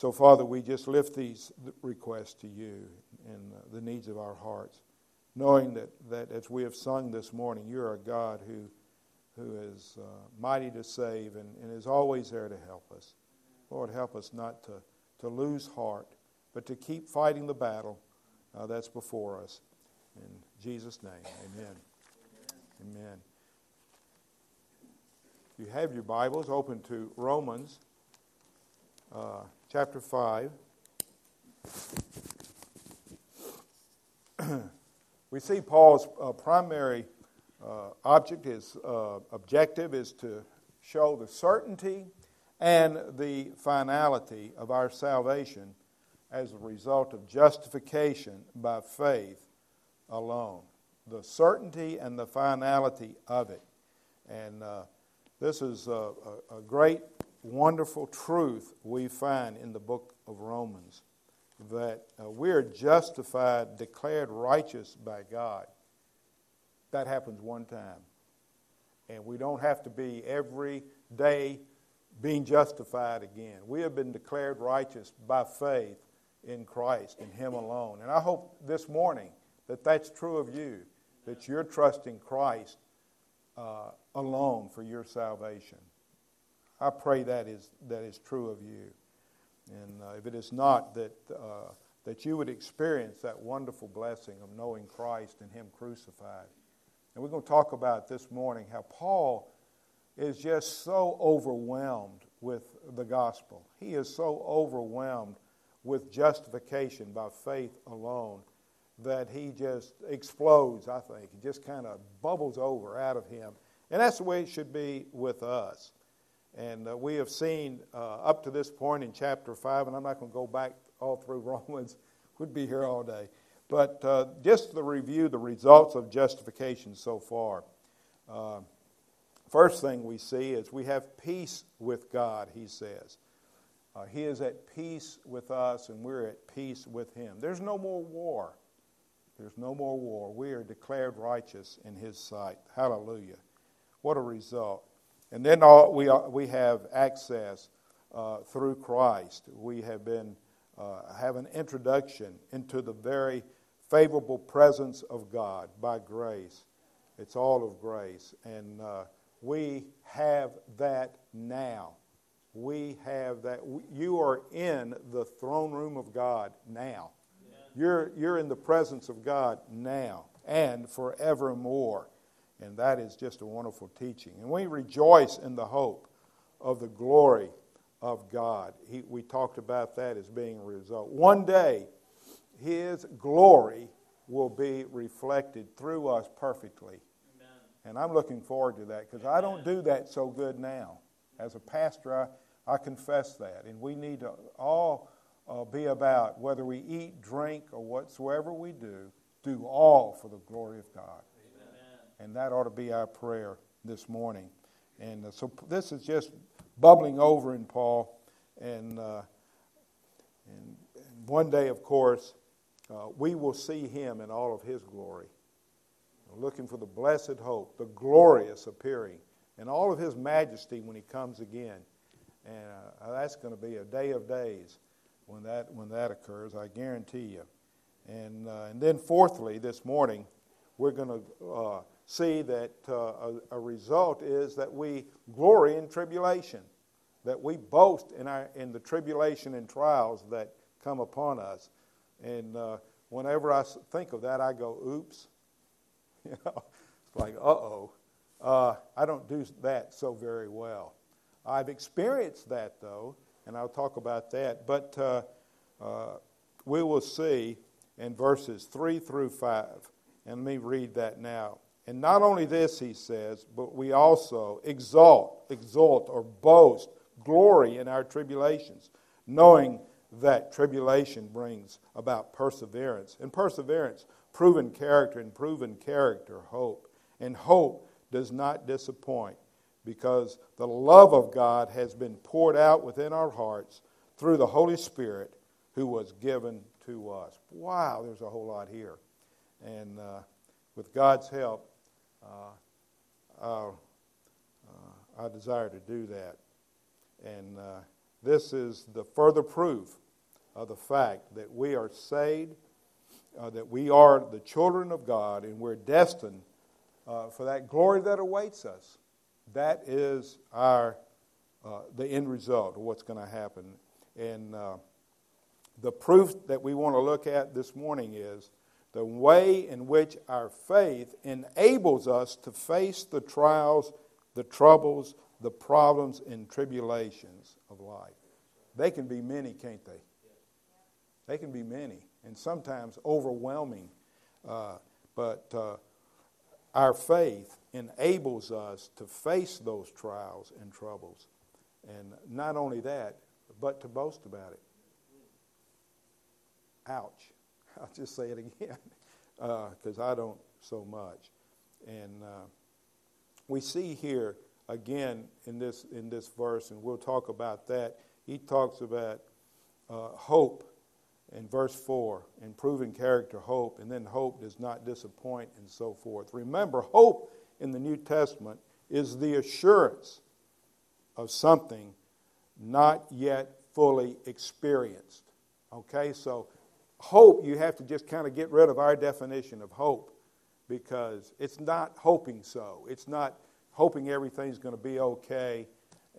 So, Father, we just lift these requests to you and the needs of our hearts, knowing that, that as we have sung this morning, you're a God who, who is uh, mighty to save and, and is always there to help us. Lord, help us not to, to lose heart, but to keep fighting the battle uh, that's before us. In Jesus' name, amen. Amen. You have your Bibles open to Romans uh, chapter 5. we see Paul's uh, primary uh, object, his uh, objective is to show the certainty and the finality of our salvation as a result of justification by faith alone. The certainty and the finality of it. And uh, this is a, a, a great, wonderful truth we find in the book of Romans that uh, we're justified, declared righteous by God. That happens one time. And we don't have to be every day being justified again. We have been declared righteous by faith in Christ, in Him alone. And I hope this morning that that's true of you, that you're trusting Christ uh, alone for your salvation. I pray that is, that is true of you. And uh, if it is not, that, uh, that you would experience that wonderful blessing of knowing Christ and Him crucified. And we're going to talk about this morning how Paul is just so overwhelmed with the gospel. He is so overwhelmed with justification by faith alone that he just explodes, I think. It just kind of bubbles over out of him. And that's the way it should be with us. And uh, we have seen uh, up to this point in chapter 5, and I'm not going to go back all through Romans, we'd be here all day. But uh, just to review the results of justification so far. Uh, first thing we see is we have peace with God, he says. Uh, he is at peace with us, and we're at peace with him. There's no more war. There's no more war. We are declared righteous in his sight. Hallelujah. What a result. And then all, we, are, we have access uh, through Christ. We have been uh, have an introduction into the very favorable presence of God by grace. It's all of grace. And uh, we have that now. We have that. You are in the throne room of God now. Yeah. You're, you're in the presence of God now and forevermore. And that is just a wonderful teaching. And we rejoice in the hope of the glory of God. He, we talked about that as being a result. One day, His glory will be reflected through us perfectly. Amen. And I'm looking forward to that because I don't do that so good now. As a pastor, I, I confess that. And we need to all uh, be about whether we eat, drink, or whatsoever we do, do all for the glory of God. And that ought to be our prayer this morning. And uh, so this is just bubbling over in Paul. And, uh, and, and, one day, of course, uh, we will see him in all of his glory. Looking for the blessed hope, the glorious appearing, and all of his majesty when he comes again. And uh, that's going to be a day of days when that, when that occurs, I guarantee you. And, uh, and then, fourthly, this morning, we're going to uh, see that uh, a, a, result is that we glory in tribulation, that we boast in, our, in the tribulation and trials that come upon us. And uh, whenever I think of that, I go, oops. You know, it's like, uh-oh. Uh, I don't do that so very well. I've experienced that, though, and I'll talk about that. But uh, uh we will see in verses 3 through 5. And let me read that now. And not only this, he says, but we also exalt, exult, or boast, glory in our tribulations, knowing that tribulation brings about perseverance. And perseverance, proven character, and proven character, hope. And hope does not disappoint because the love of God has been poured out within our hearts through the Holy Spirit who was given to us. Wow, there's a whole lot here. And uh, with God's help, uh, uh, I desire to do that. And uh, this is the further proof of the fact that we are saved, uh, that we are the children of God, and we're destined uh, for that glory that awaits us. That is our uh, the end result of what's going to happen. And uh, the proof that we want to look at this morning is the way in which our faith enables us to face the trials, the troubles, the problems, and tribulations of life. They can be many, can't they? They can be many, and sometimes overwhelming. Uh, but uh, our faith enables us to face those trials and troubles. And not only that, but to boast about it. Ouch. I'll just say it again because uh, I don't so much. And uh, we see here again in this in this verse, and we'll talk about that. He talks about uh, hope in verse four, improving character, hope, and then hope does not disappoint, and so forth. Remember, hope in the New Testament is the assurance of something not yet fully experienced. Okay, so hope, you have to just kind of get rid of our definition of hope because it's not hoping so. It's not hoping everything's going to be okay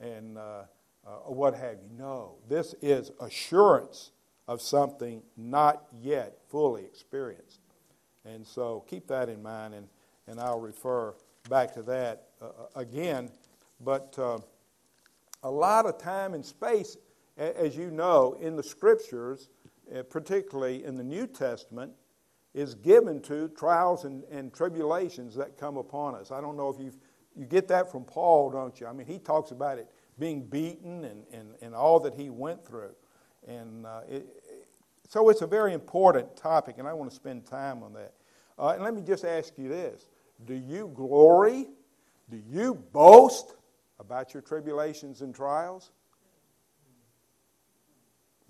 and uh, uh, what have you. No, this is assurance of something not yet fully experienced. And so keep that in mind, and, and I'll refer back to that uh, uh again. But uh, a lot of time and space, as you know, in the scriptures particularly in the New Testament, is given to trials and, and tribulations that come upon us. I don't know if you you get that from Paul, don't you? I mean, he talks about it being beaten and, and, and all that he went through. And uh, it, so it's a very important topic, and I want to spend time on that. Uh, and let me just ask you this Do you glory? Do you boast about your tribulations and trials?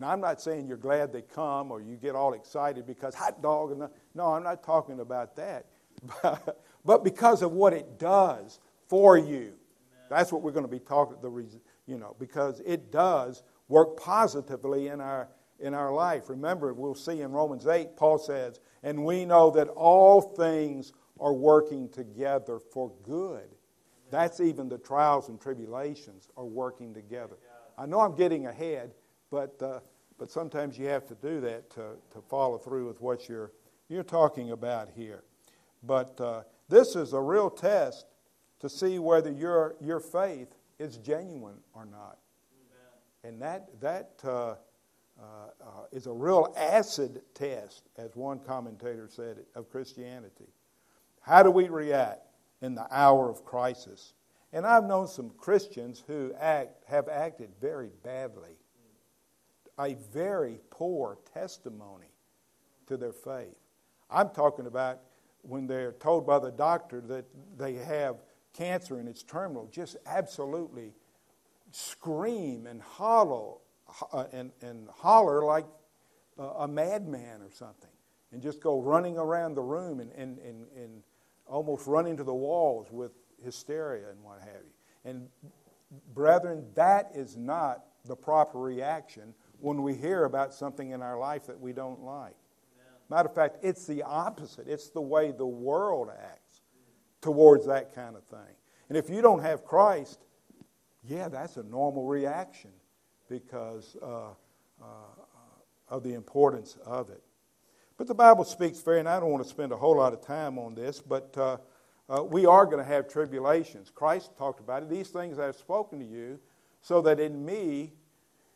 Now, I'm not saying you're glad they come or you get all excited because hot dog. And no, I'm not talking about that. but because of what it does for you. That's what we're going to be talking. The you know because it does work positively in our in our life. Remember, we'll see in Romans eight. Paul says, "And we know that all things are working together for good." That's even the trials and tribulations are working together. I know I'm getting ahead, but uh, but sometimes you have to do that to, to follow through with what you're, you're talking about here. But uh, this is a real test to see whether your, your faith is genuine or not. Amen. And that, that uh, uh, uh, is a real acid test, as one commentator said it, of Christianity. How do we react in the hour of crisis? And I've known some Christians who act, have acted very badly a very poor testimony to their faith. I'm talking about when they're told by the doctor that they have cancer and it's terminal, just absolutely scream and hollow uh, and, and holler like uh, a madman or something and just go running around the room and, and, and, and almost run into the walls with hysteria and what have you. And, brethren, that is not the proper reaction when we hear about something in our life that we don't like. Matter of fact, it's the opposite. It's the way the world acts towards that kind of thing. And if you don't have Christ, yeah, that's a normal reaction because uh, uh, of the importance of it. But the Bible speaks very, and I don't want to spend a whole lot of time on this, but uh, uh we are going to have tribulations. Christ talked about it. These things I have spoken to you, so that in me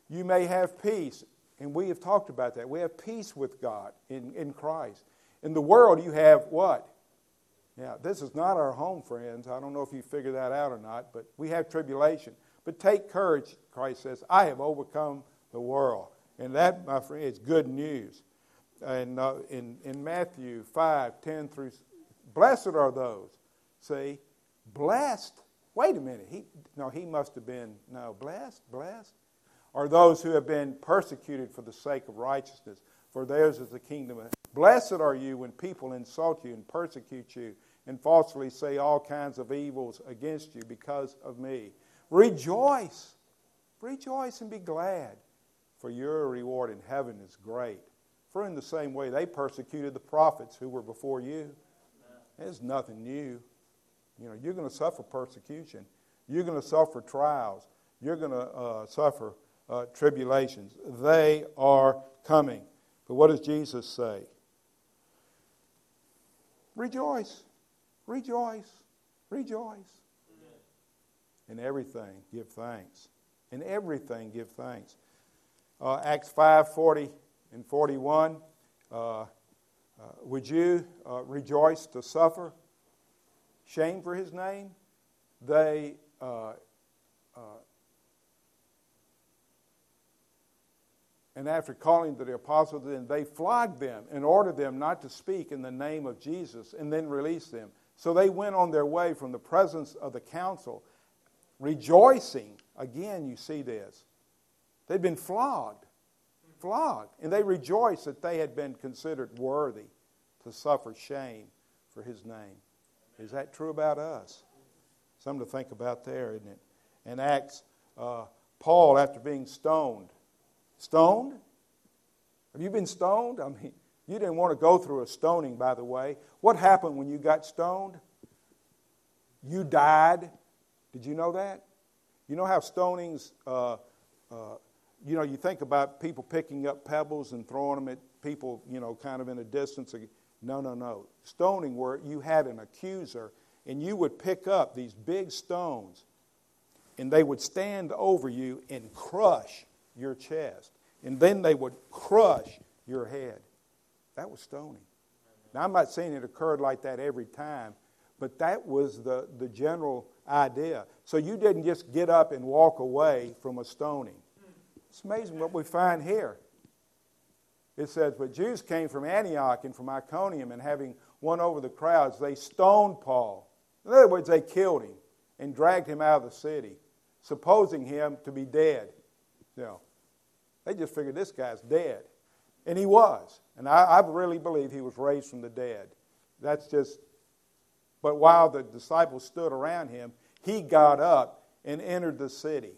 you may have peace. And we have talked about that. We have peace with God in, in Christ. In the world, you have what? Yeah, this is not our home, friends. I don't know if you figure that out or not, but we have tribulation. But take courage, Christ says, I have overcome the world. And that, my friend, is good news. And uh, in, in Matthew 5, 10 through, blessed are those. See, blessed. Wait a minute. He, no, he must have been, no, blessed, blessed are those who have been persecuted for the sake of righteousness, for theirs is the kingdom. Blessed are you when people insult you and persecute you and falsely say all kinds of evils against you because of me. Rejoice. Rejoice and be glad, for your reward in heaven is great. For in the same way they persecuted the prophets who were before you. There's nothing new. You know, you're going to suffer persecution. You're going to suffer trials. You're going to uh, suffer uh, tribulations. They are coming. But what does Jesus say? Rejoice, rejoice, rejoice. In everything, give thanks. In everything, give thanks. Uh, Acts 5 40 and 41. Uh, uh, would you uh, rejoice to suffer shame for his name? They uh, uh, And after calling to the apostles, then they flogged them and ordered them not to speak in the name of Jesus and then released them. So they went on their way from the presence of the council, rejoicing. Again, you see this. They'd been flogged, flogged, and they rejoiced that they had been considered worthy to suffer shame for his name. Is that true about us? Something to think about there, isn't it? In Acts, uh, Paul, after being stoned, Stoned? Have you been stoned? I mean, you didn't want to go through a stoning, by the way. What happened when you got stoned? You died. Did you know that? You know how stonings, uh, uh, you know, you think about people picking up pebbles and throwing them at people, you know, kind of in a distance. No, no, no. Stoning where you had an accuser and you would pick up these big stones and they would stand over you and crush your chest. And then they would crush your head. That was stoning. Now, I'm not saying it occurred like that every time, but that was the, the general idea. So you didn't just get up and walk away from a stoning. It's amazing what we find here. It says, But Jews came from Antioch and from Iconium, and having won over the crowds, they stoned Paul. In other words, they killed him and dragged him out of the city, supposing him to be dead. You know, they just figured this guy's dead. And he was. And I, I really believe he was raised from the dead. That's just, but while the disciples stood around him, he got up and entered the city.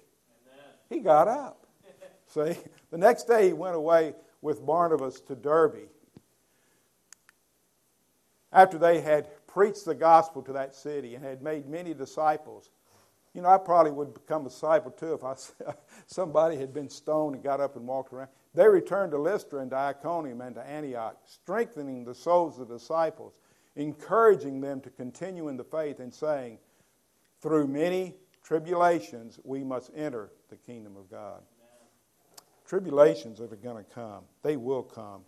Amen. He got up. See? The next day he went away with Barnabas to Derbe. After they had preached the gospel to that city and had made many disciples, you know, I probably would become a disciple too if I, somebody had been stoned and got up and walked around. They returned to Lystra and to Iconium and to Antioch, strengthening the souls of the disciples, encouraging them to continue in the faith, and saying, Through many tribulations we must enter the kingdom of God. Tribulations are going to come, they will come.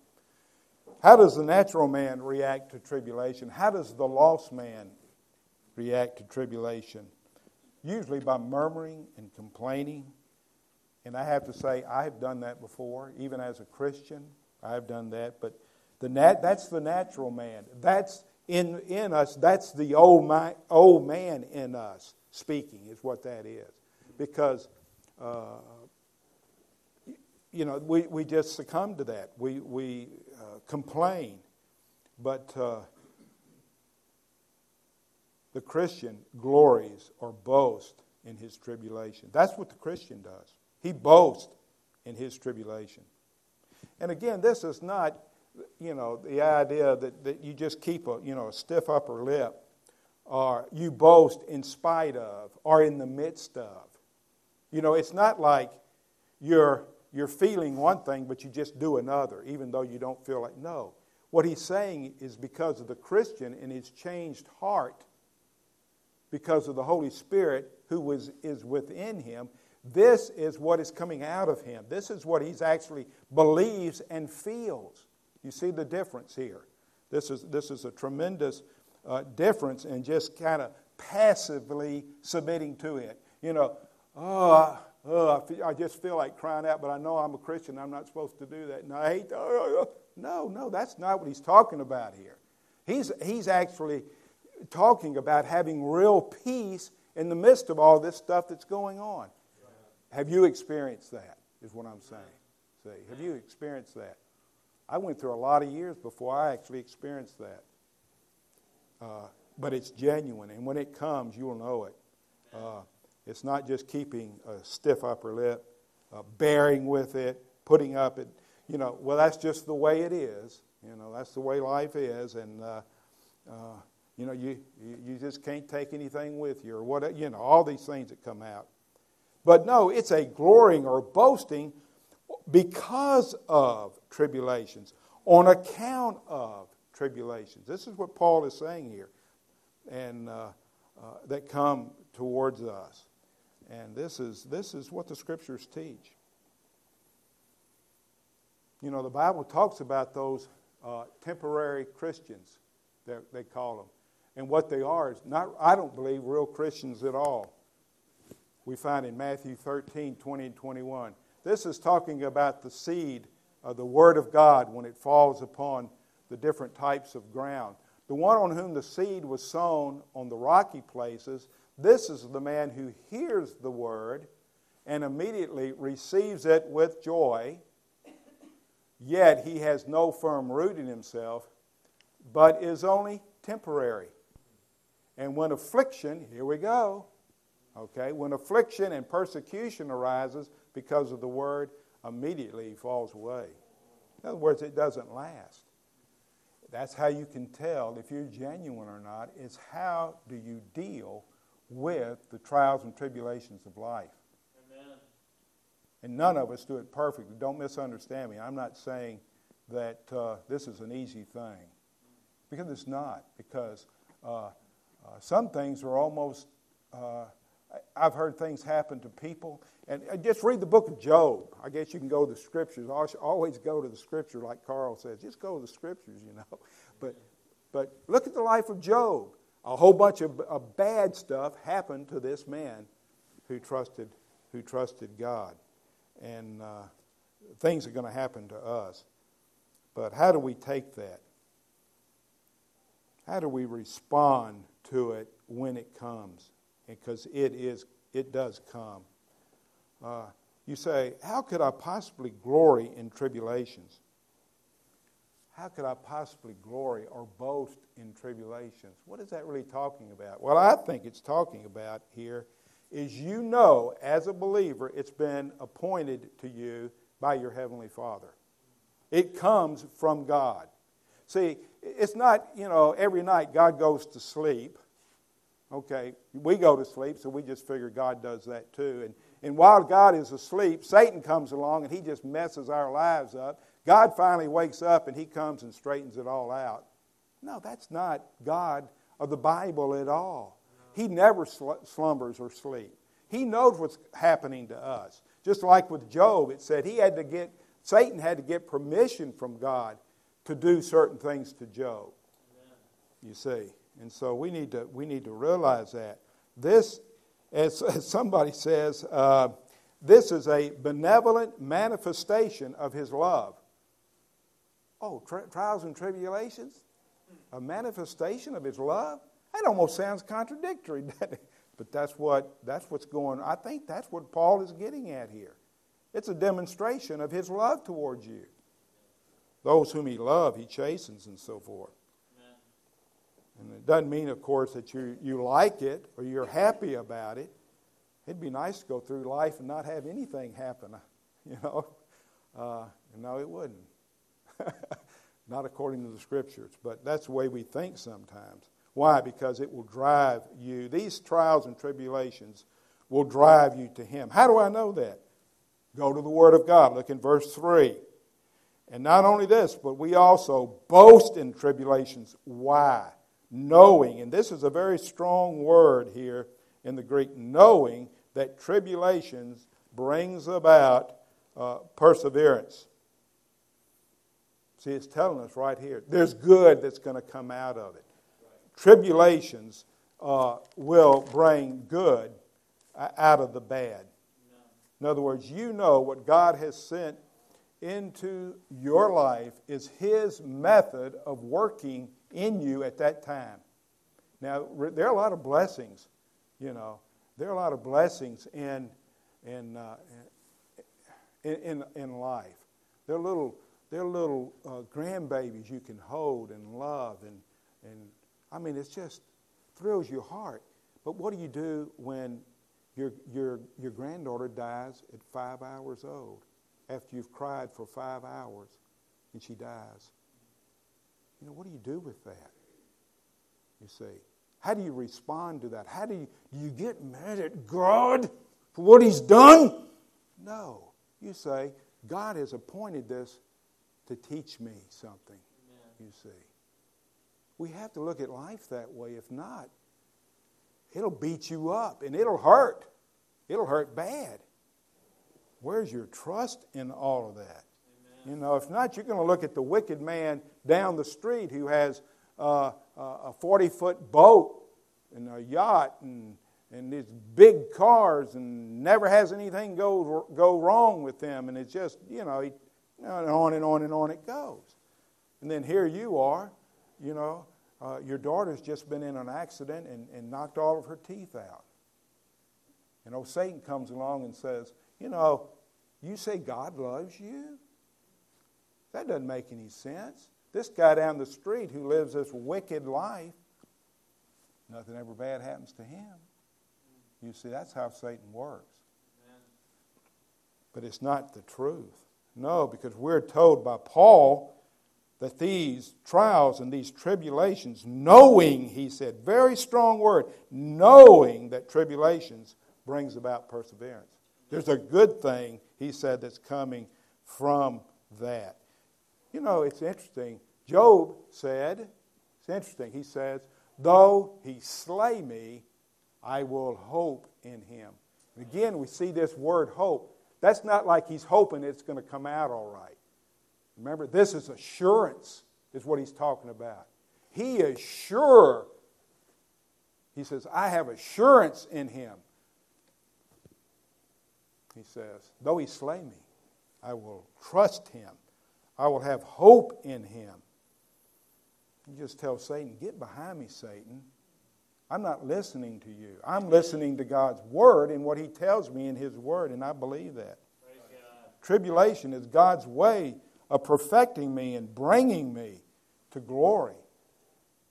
How does the natural man react to tribulation? How does the lost man react to tribulation? Usually by murmuring and complaining. And I have to say, I have done that before, even as a Christian. I have done that. But the nat- that's the natural man. That's in, in us. That's the old, my, old man in us speaking, is what that is. Because, uh, you know, we, we just succumb to that. We, we uh, complain. But uh, the Christian glories or boasts in his tribulation. That's what the Christian does. He boasts in his tribulation. And again, this is not, you know, the idea that, that you just keep a, you know, a stiff upper lip or you boast in spite of or in the midst of. You know, it's not like you're, you're feeling one thing, but you just do another, even though you don't feel like, no. What he's saying is because of the Christian and his changed heart, because of the Holy Spirit who was, is within him. This is what is coming out of him. This is what he's actually believes and feels. You see the difference here. This is, this is a tremendous uh, difference in just kind of passively submitting to it. You know, oh, oh I, feel, I, just feel like crying out, but I know I'm a Christian. I'm not supposed to do that. And I hate, oh, no, no, that's not what he's talking about here. He's, he's actually talking about having real peace in the midst of all this stuff that's going on. Have you experienced that? Is what I'm saying. See, have you experienced that? I went through a lot of years before I actually experienced that. Uh, but it's genuine, and when it comes, you'll know it. Uh, it's not just keeping a stiff upper lip. uh, bearing with it, putting up it. You know, well, that's just the way it is. You know, that's the way life is, and uh, uh, you know, you, you just can't take anything with you, or what. You know, all these things that come out. But no, it's a glorying or boasting because of tribulations, on account of tribulations. This is what Paul is saying here, and uh, uh, that come towards us. And this is, this is what the scriptures teach. You know, the Bible talks about those uh, temporary Christians, that they call them. And what they are is not, I don't believe, real Christians at all. We find in Matthew 13, 20 and 21. This is talking about the seed of the Word of God when it falls upon the different types of ground. The one on whom the seed was sown on the rocky places, this is the man who hears the Word and immediately receives it with joy, yet he has no firm root in himself, but is only temporary. And when affliction, here we go, okay, when affliction and persecution arises, because of the word, immediately falls away. In other words, it doesn't last. That's how you can tell if you're genuine or not, is how do you deal with the trials and tribulations of life. Amen. And none of us do it perfectly. Don't misunderstand me. I'm not saying that uh, this is an easy thing, because it's not. Because uh, uh, some things are almost uh, I've heard things happen to people. And just read the book of Job. I guess you can go to the scriptures. Always go to the scripture, like Carl says. Just go to the scriptures, you know. But, but look at the life of Job. A whole bunch of, of bad stuff happened to this man who trusted, who trusted God. And uh, things are going to happen to us. But how do we take that? How do we respond to it when it comes? because it is it does come. Uh, you say, how could I possibly glory in tribulations? How could I possibly glory or boast in tribulations? What is that really talking about? Well, I think it's talking about here is you know, as a believer, it's been appointed to you by your Heavenly Father. It comes from God. See, it's not, you know, every night God goes to sleep Okay, we go to sleep, so we just figure God does that too. And, and while God is asleep, Satan comes along and he just messes our lives up. God finally wakes up and he comes and straightens it all out. No, that's not God of the Bible at all. He never sl- slumbers or sleeps. He knows what's happening to us. Just like with Job, it said he had to get, Satan had to get permission from God to do certain things to Job. You see. And so we need to, we need to realize that. This, as, as somebody says, uh, this is a benevolent manifestation of his love. Oh, tri- trials and tribulations? A manifestation of his love? That almost sounds contradictory, But that's what that's what's going on. I think that's what Paul is getting at here. It's a demonstration of his love towards you. Those whom he loves, he chastens and so forth. And it doesn't mean, of course, that you, you like it or you're happy about it. It'd be nice to go through life and not have anything happen, you know. Uh, no, it wouldn't. not according to the scriptures, but that's the way we think sometimes. Why? Because it will drive you. These trials and tribulations will drive you to Him. How do I know that? Go to the Word of God. Look in verse 3. And not only this, but we also boast in tribulations. Why? knowing, and this is a very strong word here in the Greek, knowing that tribulations brings about uh, perseverance. See, it's telling us right here there's good that's going to come out of it. Tribulations uh, will bring good uh, out of the bad. In other words, you know what God has sent into your life is His method of working in you at that time. Now, there are a lot of blessings, you know. There are a lot of blessings in, in, uh, in, in, life. They're little, they're little uh, grandbabies you can hold and love. And, and I mean, it just thrills your heart. But what do you do when your, your, your granddaughter dies at five hours old after you've cried for five hours and she dies. You know, what do you do with that? You see. How do you respond to that? How do you, do you get mad at God for what He's done? No. You say, God has appointed this to teach me something. Amen. You see. We have to look at life that way. If not, it'll beat you up and it'll hurt. It'll hurt bad. Where's your trust in all of that? Amen. You know, if not, you're going to look at the wicked man down the street who has uh, a 40 foot boat and a yacht and, and these big cars and never has anything go, go wrong with them. And it's just, you know, he, and on and on and on it goes. And then here you are, you know, uh, your daughter's just been in an accident and, and knocked all of her teeth out. And old Satan comes along and says, You know, you say God loves you? That doesn't make any sense. This guy down the street who lives this wicked life, nothing ever bad happens to him. You see, that's how Satan works. But it's not the truth. No, because we're told by Paul that these trials and these tribulations, knowing, he said, very strong word, knowing that tribulations brings about perseverance. There's a good thing, he said, that's coming from that. You know, it's interesting. Job said, it's interesting, he says, though he slay me, I will hope in him. And again, we see this word hope. That's not like he's hoping it's going to come out all right. Remember, this is assurance, is what he's talking about. He is sure. He says, I have assurance in him. He says, though he slay me, I will trust him. I will have hope in him. You just tell Satan, Get behind me, Satan. I'm not listening to you. I'm listening to God's word and what he tells me in his word, and I believe that. Tribulation is God's way of perfecting me and bringing me to glory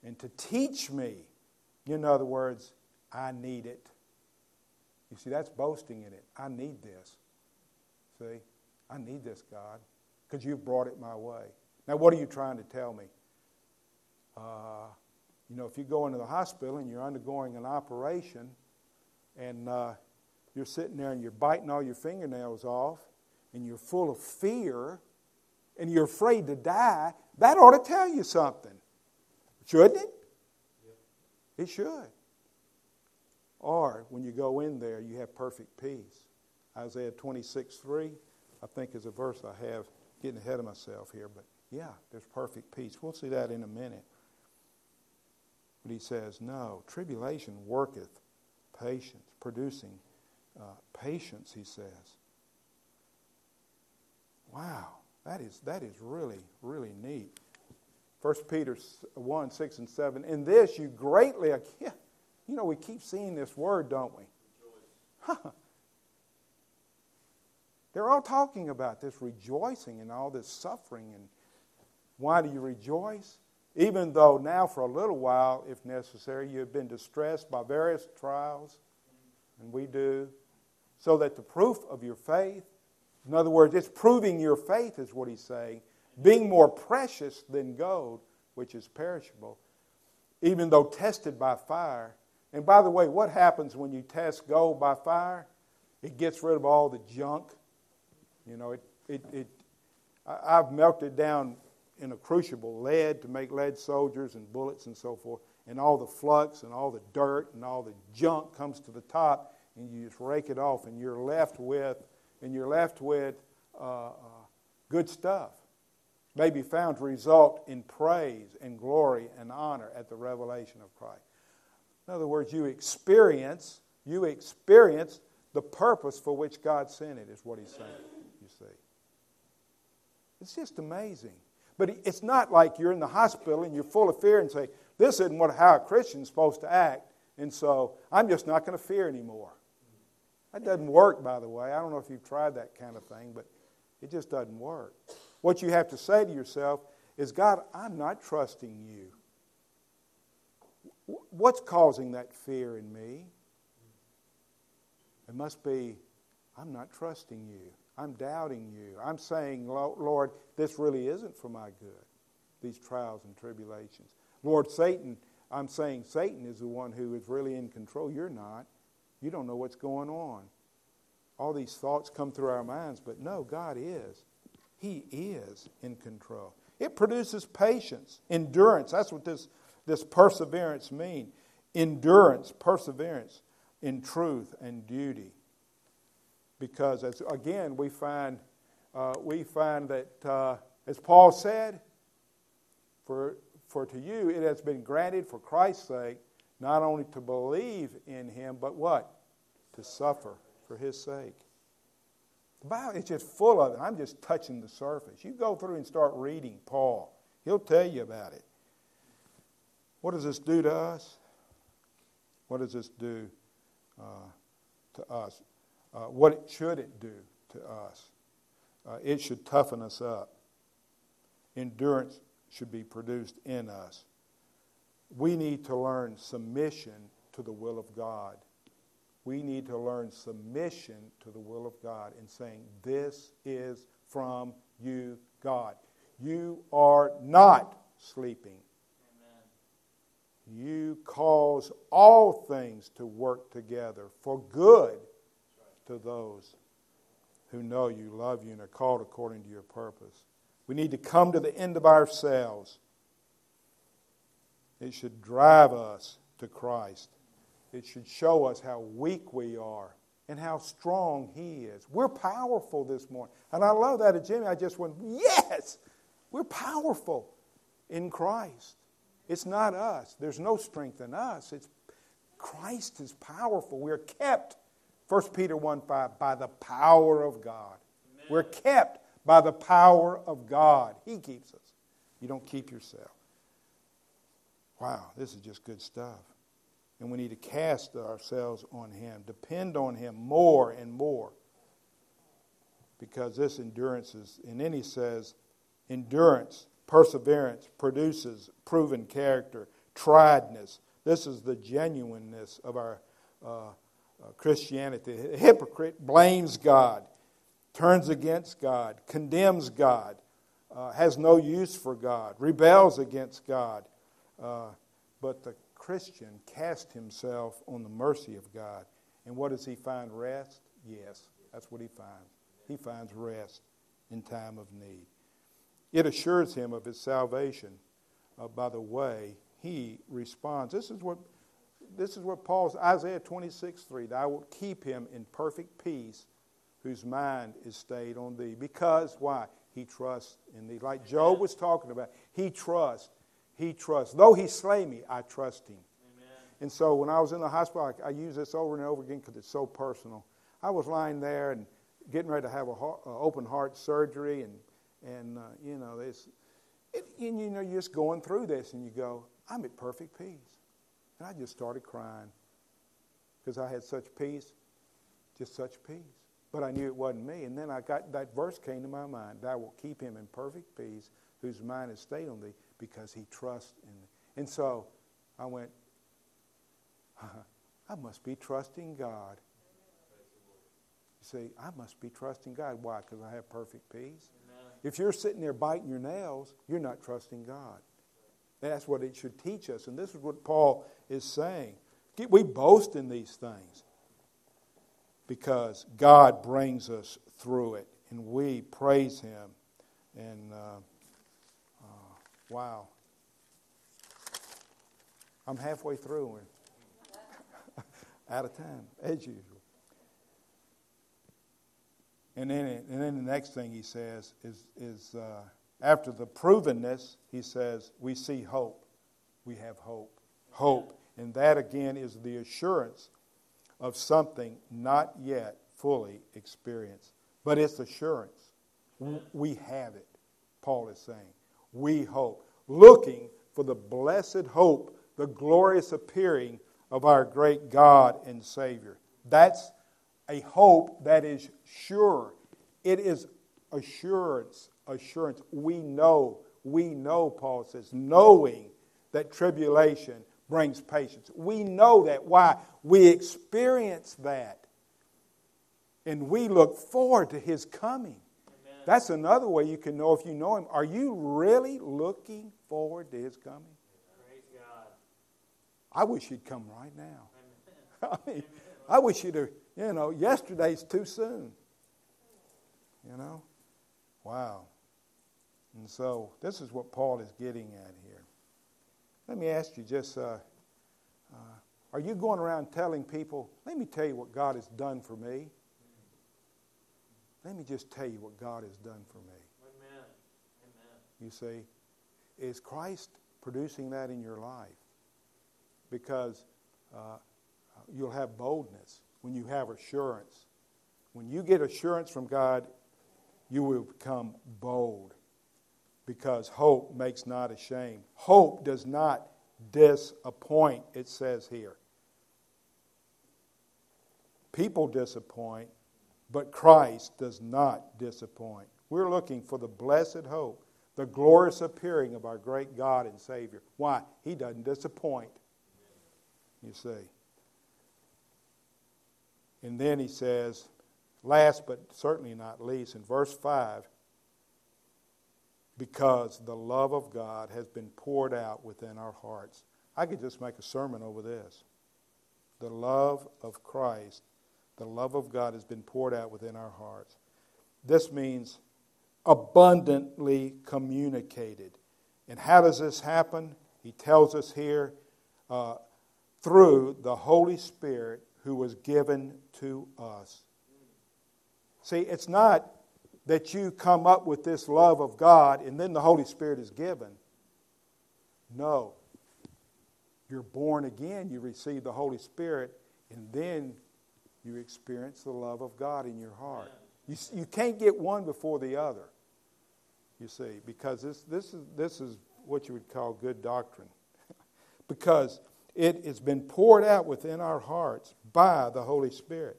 and to teach me. In other words, I need it. You see, that's boasting in it. I need this. See? I need this, God, because you've brought it my way. Now, what are you trying to tell me? Uh, you know, if you go into the hospital and you're undergoing an operation and uh, you're sitting there and you're biting all your fingernails off and you're full of fear and you're afraid to die, that ought to tell you something. Shouldn't it? It should. Or when you go in there, you have perfect peace. Isaiah 26 3, I think, is a verse I have. Getting ahead of myself here, but yeah, there's perfect peace. We'll see that in a minute. But he says, No, tribulation worketh patience, producing uh, patience, he says. Wow, that is, that is really, really neat. 1 Peter 1 6 and 7. In this you greatly, yeah, you know, we keep seeing this word, don't we? They're all talking about this rejoicing and all this suffering. And why do you rejoice? even though now for a little while, if necessary, you have been distressed by various trials, and we do, so that the proof of your faith, in other words, it's proving your faith, is what he's saying, being more precious than gold, which is perishable, even though tested by fire. And by the way, what happens when you test gold by fire? It gets rid of all the junk. You know, it, it, it I've melted down in a crucible lead to make lead soldiers and bullets and so forth. And all the flux and all the dirt and all the junk comes to the top, and you just rake it off, and you're left with, and you're left with uh, uh, good stuff. May be found to result in praise and glory and honor at the revelation of Christ. In other words, you experience, you experience the purpose for which God sent it, is what he's saying, you see. It's just amazing. But it's not like you're in the hospital and you're full of fear and say, this isn't what, how a Christian's supposed to act, and so I'm just not going to fear anymore. That doesn't work, by the way. I don't know if you've tried that kind of thing, but it just doesn't work. What you have to say to yourself is, God, I'm not trusting you. What's causing that fear in me? It must be, I'm not trusting you. I'm doubting you. I'm saying, Lord, this really isn't for my good, these trials and tribulations. Lord, Satan, I'm saying Satan is the one who is really in control. You're not. You don't know what's going on. All these thoughts come through our minds, but no, God is. He is in control. It produces patience, endurance. That's what this, this perseverance mean? Endurance, perseverance in truth and duty. Because as again we find uh, we find that uh, as Paul said, for for to you it has been granted for Christ's sake not only to believe in him, but what? To suffer for his sake. The Bible is just full of it. I'm just touching the surface. You go through and start reading Paul, he'll tell you about it. What does this do to us? What does this do uh, to us? Uh, what should it do to us? Uh, it should toughen us up. Endurance should be produced in us. We need to learn submission to the will of God we need to learn submission to the will of God and saying, This is from you, God. You are not sleeping. You cause all things to work together for good to those who know you, love you, and are called according to your purpose. We need to come to the end of ourselves. It should drive us to Christ. It should show us how weak we are and how strong He is. We're powerful this morning. And I love that at Jimmy. I just went, yes, we're powerful in Christ. It's not us. There's no strength in us. It's Christ is powerful. We're kept, 1 Peter 1 5, by the power of God. Amen. We're kept by the power of God. He keeps us. You don't keep yourself. Wow, this is just good stuff. And we need to cast ourselves on Him, depend on Him more and more. Because this endurance is, and then He says, endurance, perseverance produces proven character, triedness. This is the genuineness of our uh, uh, Christianity. The hypocrite blames God, turns against God, condemns God, uh, has no use for God, rebels against God. Uh, but the Christian cast himself on the mercy of God. And what does he find? Rest? Yes, that's what he finds. He finds rest in time of need. It assures him of his salvation uh, by the way he responds. This is what this is what Paul's Isaiah 26, 3. I will keep him in perfect peace whose mind is stayed on thee. Because why? He trusts in thee. Like Job was talking about, he trusts he trusts. Though he slay me, I trust him. Amen. And so when I was in the hospital, I, I use this over and over again because it's so personal. I was lying there and getting ready to have an open heart surgery, and and uh, you know this, it, and you know you're just going through this, and you go, I'm at perfect peace, and I just started crying because I had such peace, just such peace. But I knew it wasn't me, and then I got that verse came to my mind: "Thou wilt keep him in perfect peace, whose mind is stayed on thee." because he trusts in thee. And so I went, I must be trusting God. You see, I must be trusting God. Why? Because I have perfect peace. If you're sitting there biting your nails, you're not trusting God. That's what it should teach us. And this is what Paul is saying. We boast in these things because God brings us through it, and we praise Him. And uh, Wow. I'm halfway through and out of time, as usual. And then, and then the next thing he says is, is uh, after the provenness, he says, we see hope. We have hope. Hope. And that, again, is the assurance of something not yet fully experienced. But it's assurance. We have it, Paul is saying we hope, looking for the blessed hope, the glorious appearing of our great God and Savior. That's a hope that is sure. It is assurance, assurance. We know, we know, Paul says, knowing that tribulation brings patience. We know that. Why? We experience that. And we look forward to his coming. Amen. That's another way you can know if you know him. Are you really looking forward to his coming? Praise God. I wish he'd come right now. I mean, I wish you'd have, you know, yesterday's too soon. You know? Wow. And so this is what Paul is getting at here. Let me ask you just uh, uh, are you going around telling people, let me tell you what God has done for me? Let me just tell you what God has done for me. Amen. Amen. You see, is Christ producing that in your life? Because uh, you'll have boldness when you have assurance. When you get assurance from God, you will become bold because hope makes not ashamed. Hope does not disappoint, it says here. People disappoint, but Christ does not disappoint. We're looking for the blessed hope, the glorious appearing of our great God and Savior. Why? He doesn't disappoint, you see. And then he says, last but certainly not least, in verse 5, because the love of God has been poured out within our hearts. I could just make a sermon over this. The love of Christ, the love of God has been poured out within our hearts. This means abundantly communicated. And how does this happen? He tells us here uh, through the Holy Spirit who was given to us. See, it's not that you come up with this love of God and then the Holy Spirit is given. No. You're born again, you receive the Holy Spirit, and then you experience the love of God in your heart. You, you can't get one before the other, you see, because this, this, is, this is what you would call good doctrine. because it has been poured out within our hearts by the Holy Spirit.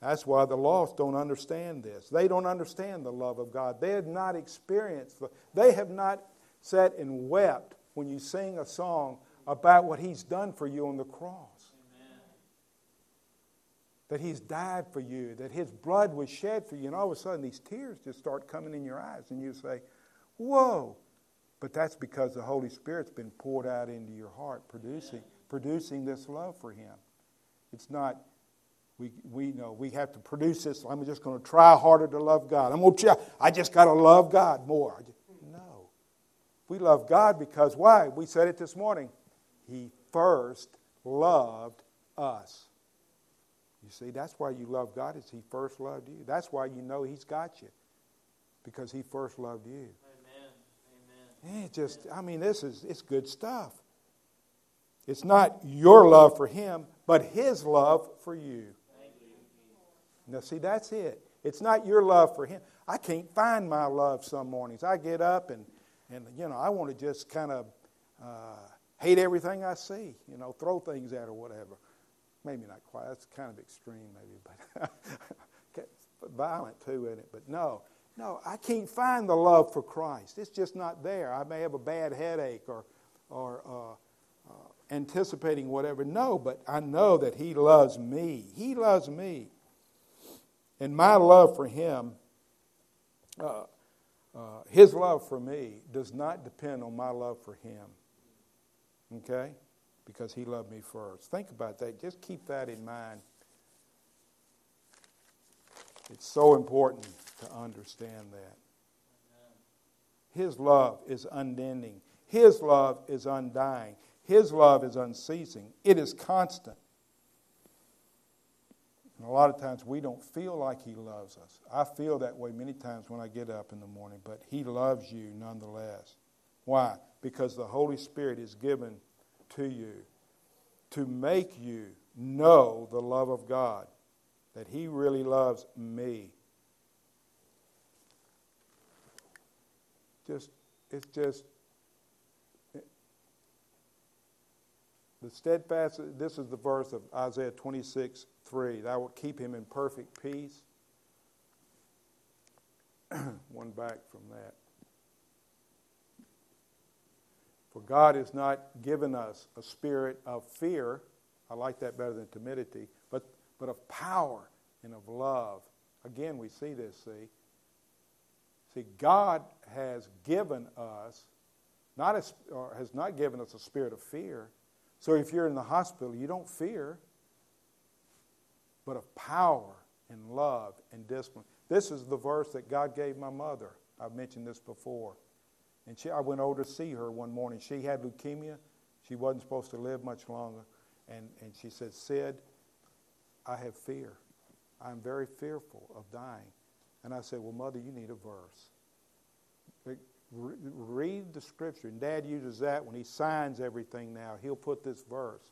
That's why the lost don't understand this. They don't understand the love of God. They have not experienced, they have not sat and wept when you sing a song about what He's done for you on the cross. Amen. That He's died for you, that His blood was shed for you, and all of a sudden these tears just start coming in your eyes, and you say, Whoa! But that's because the Holy Spirit's been poured out into your heart, producing, producing this love for Him. It's not we, we know we have to produce this. I'm just going to try harder to love God. I'm going to try, I just got to love God more. No. We love God because why? We said it this morning. He first loved us. You see, that's why you love God is he first loved you. That's why you know he's got you. Because he first loved you. Amen. Amen. It just I mean this is it's good stuff. It's not your love for him, but his love for you. Now, see, that's it. It's not your love for him. I can't find my love some mornings. I get up and, and you know, I want to just kind of uh, hate everything I see, you know, throw things at or whatever. Maybe not quite. That's kind of extreme, maybe, but violent too in it. But no, no, I can't find the love for Christ. It's just not there. I may have a bad headache or, or uh, anticipating whatever. No, but I know that He loves me. He loves me. And my love for Him, uh, uh, His love for me, does not depend on my love for Him. Okay? Because He loved me first. Think about that. Just keep that in mind. It's so important to understand that. His love is unending. His love is undying. His love is unceasing, it is constant. And a lot of times we don't feel like He loves us. I feel that way many times when I get up in the morning, but He loves you nonetheless. Why? Because the Holy Spirit is given to you to make you know the love of God, that He really loves me. Just, it's just The steadfast, this is the verse of Isaiah 26, 3. Thou wilt keep him in perfect peace. One back from that. For God has not given us a spirit of fear. I like that better than timidity, but, but of power and of love. Again, we see this, see. See, God has given us, not a, or has not given us a spirit of fear. So if you're in the hospital, you don't fear, but of power and love and discipline. This is the verse that God gave my mother. I've mentioned this before. And she, I went over to see her one morning. She had leukemia. She wasn't supposed to live much longer. And, and she said, Sid, I have fear. I'm very fearful of dying. And I said, Well, Mother, you need a verse. Read the scripture. And Dad uses that when he signs everything now. He'll put this verse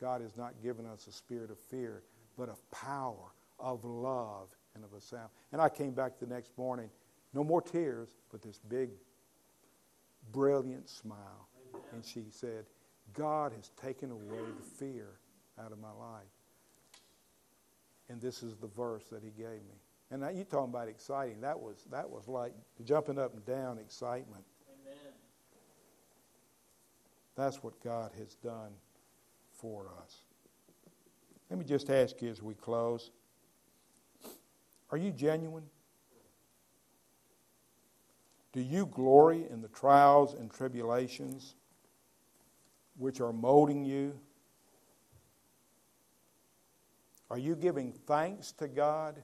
God has not given us a spirit of fear, but of power, of love, and of a sound. And I came back the next morning, no more tears, but this big, brilliant smile. Amen. And she said, God has taken away the fear out of my life. And this is the verse that he gave me. And now you talking about exciting. That was that was like jumping up and down excitement. Amen. That's what God has done for us. Let me just ask you as we close. Are you genuine? Do you glory in the trials and tribulations which are molding you? Are you giving thanks to God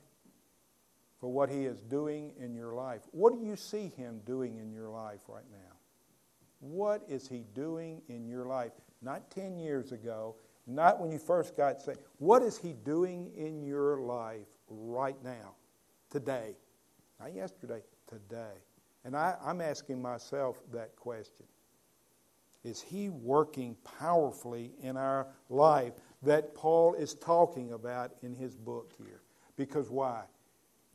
for what He is doing in your life? What do you see Him doing in your life right now? What is He doing in your life? Not 10 years ago, not when you first got saved. What is He doing in your life right now, today? Not yesterday, today. And I, am asking myself that question. Is He working powerfully in our life that Paul is talking about in his book here? Because why?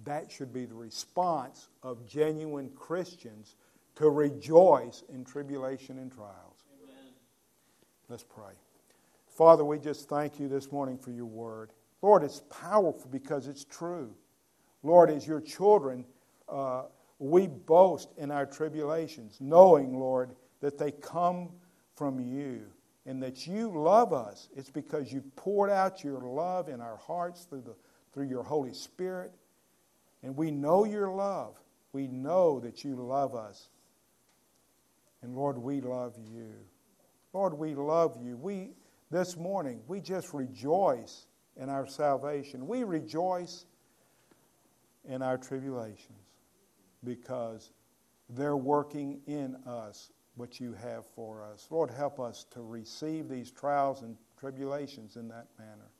That should be the response of genuine Christians to rejoice in tribulation and trials. Amen. Let's pray. Father, we just thank you this morning for your word. Lord, it's powerful because it's true. Lord, as your children, uh, we boast in our tribulations, knowing, Lord, that they come from you and that you love us. It's because you've poured out your love in our hearts through, the, through your Holy Spirit. And we know your love. We know that you love us. And Lord, we love you. Lord, we love you. We this morning, we just rejoice in our salvation. We rejoice in our tribulations because they're working in us what you have for us. Lord, help us to receive these trials and tribulations in that manner,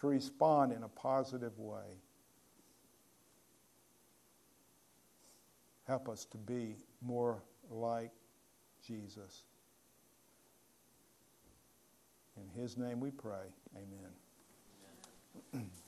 to respond in a positive way. Help us to be more like Jesus. In his name we pray. Amen. Amen.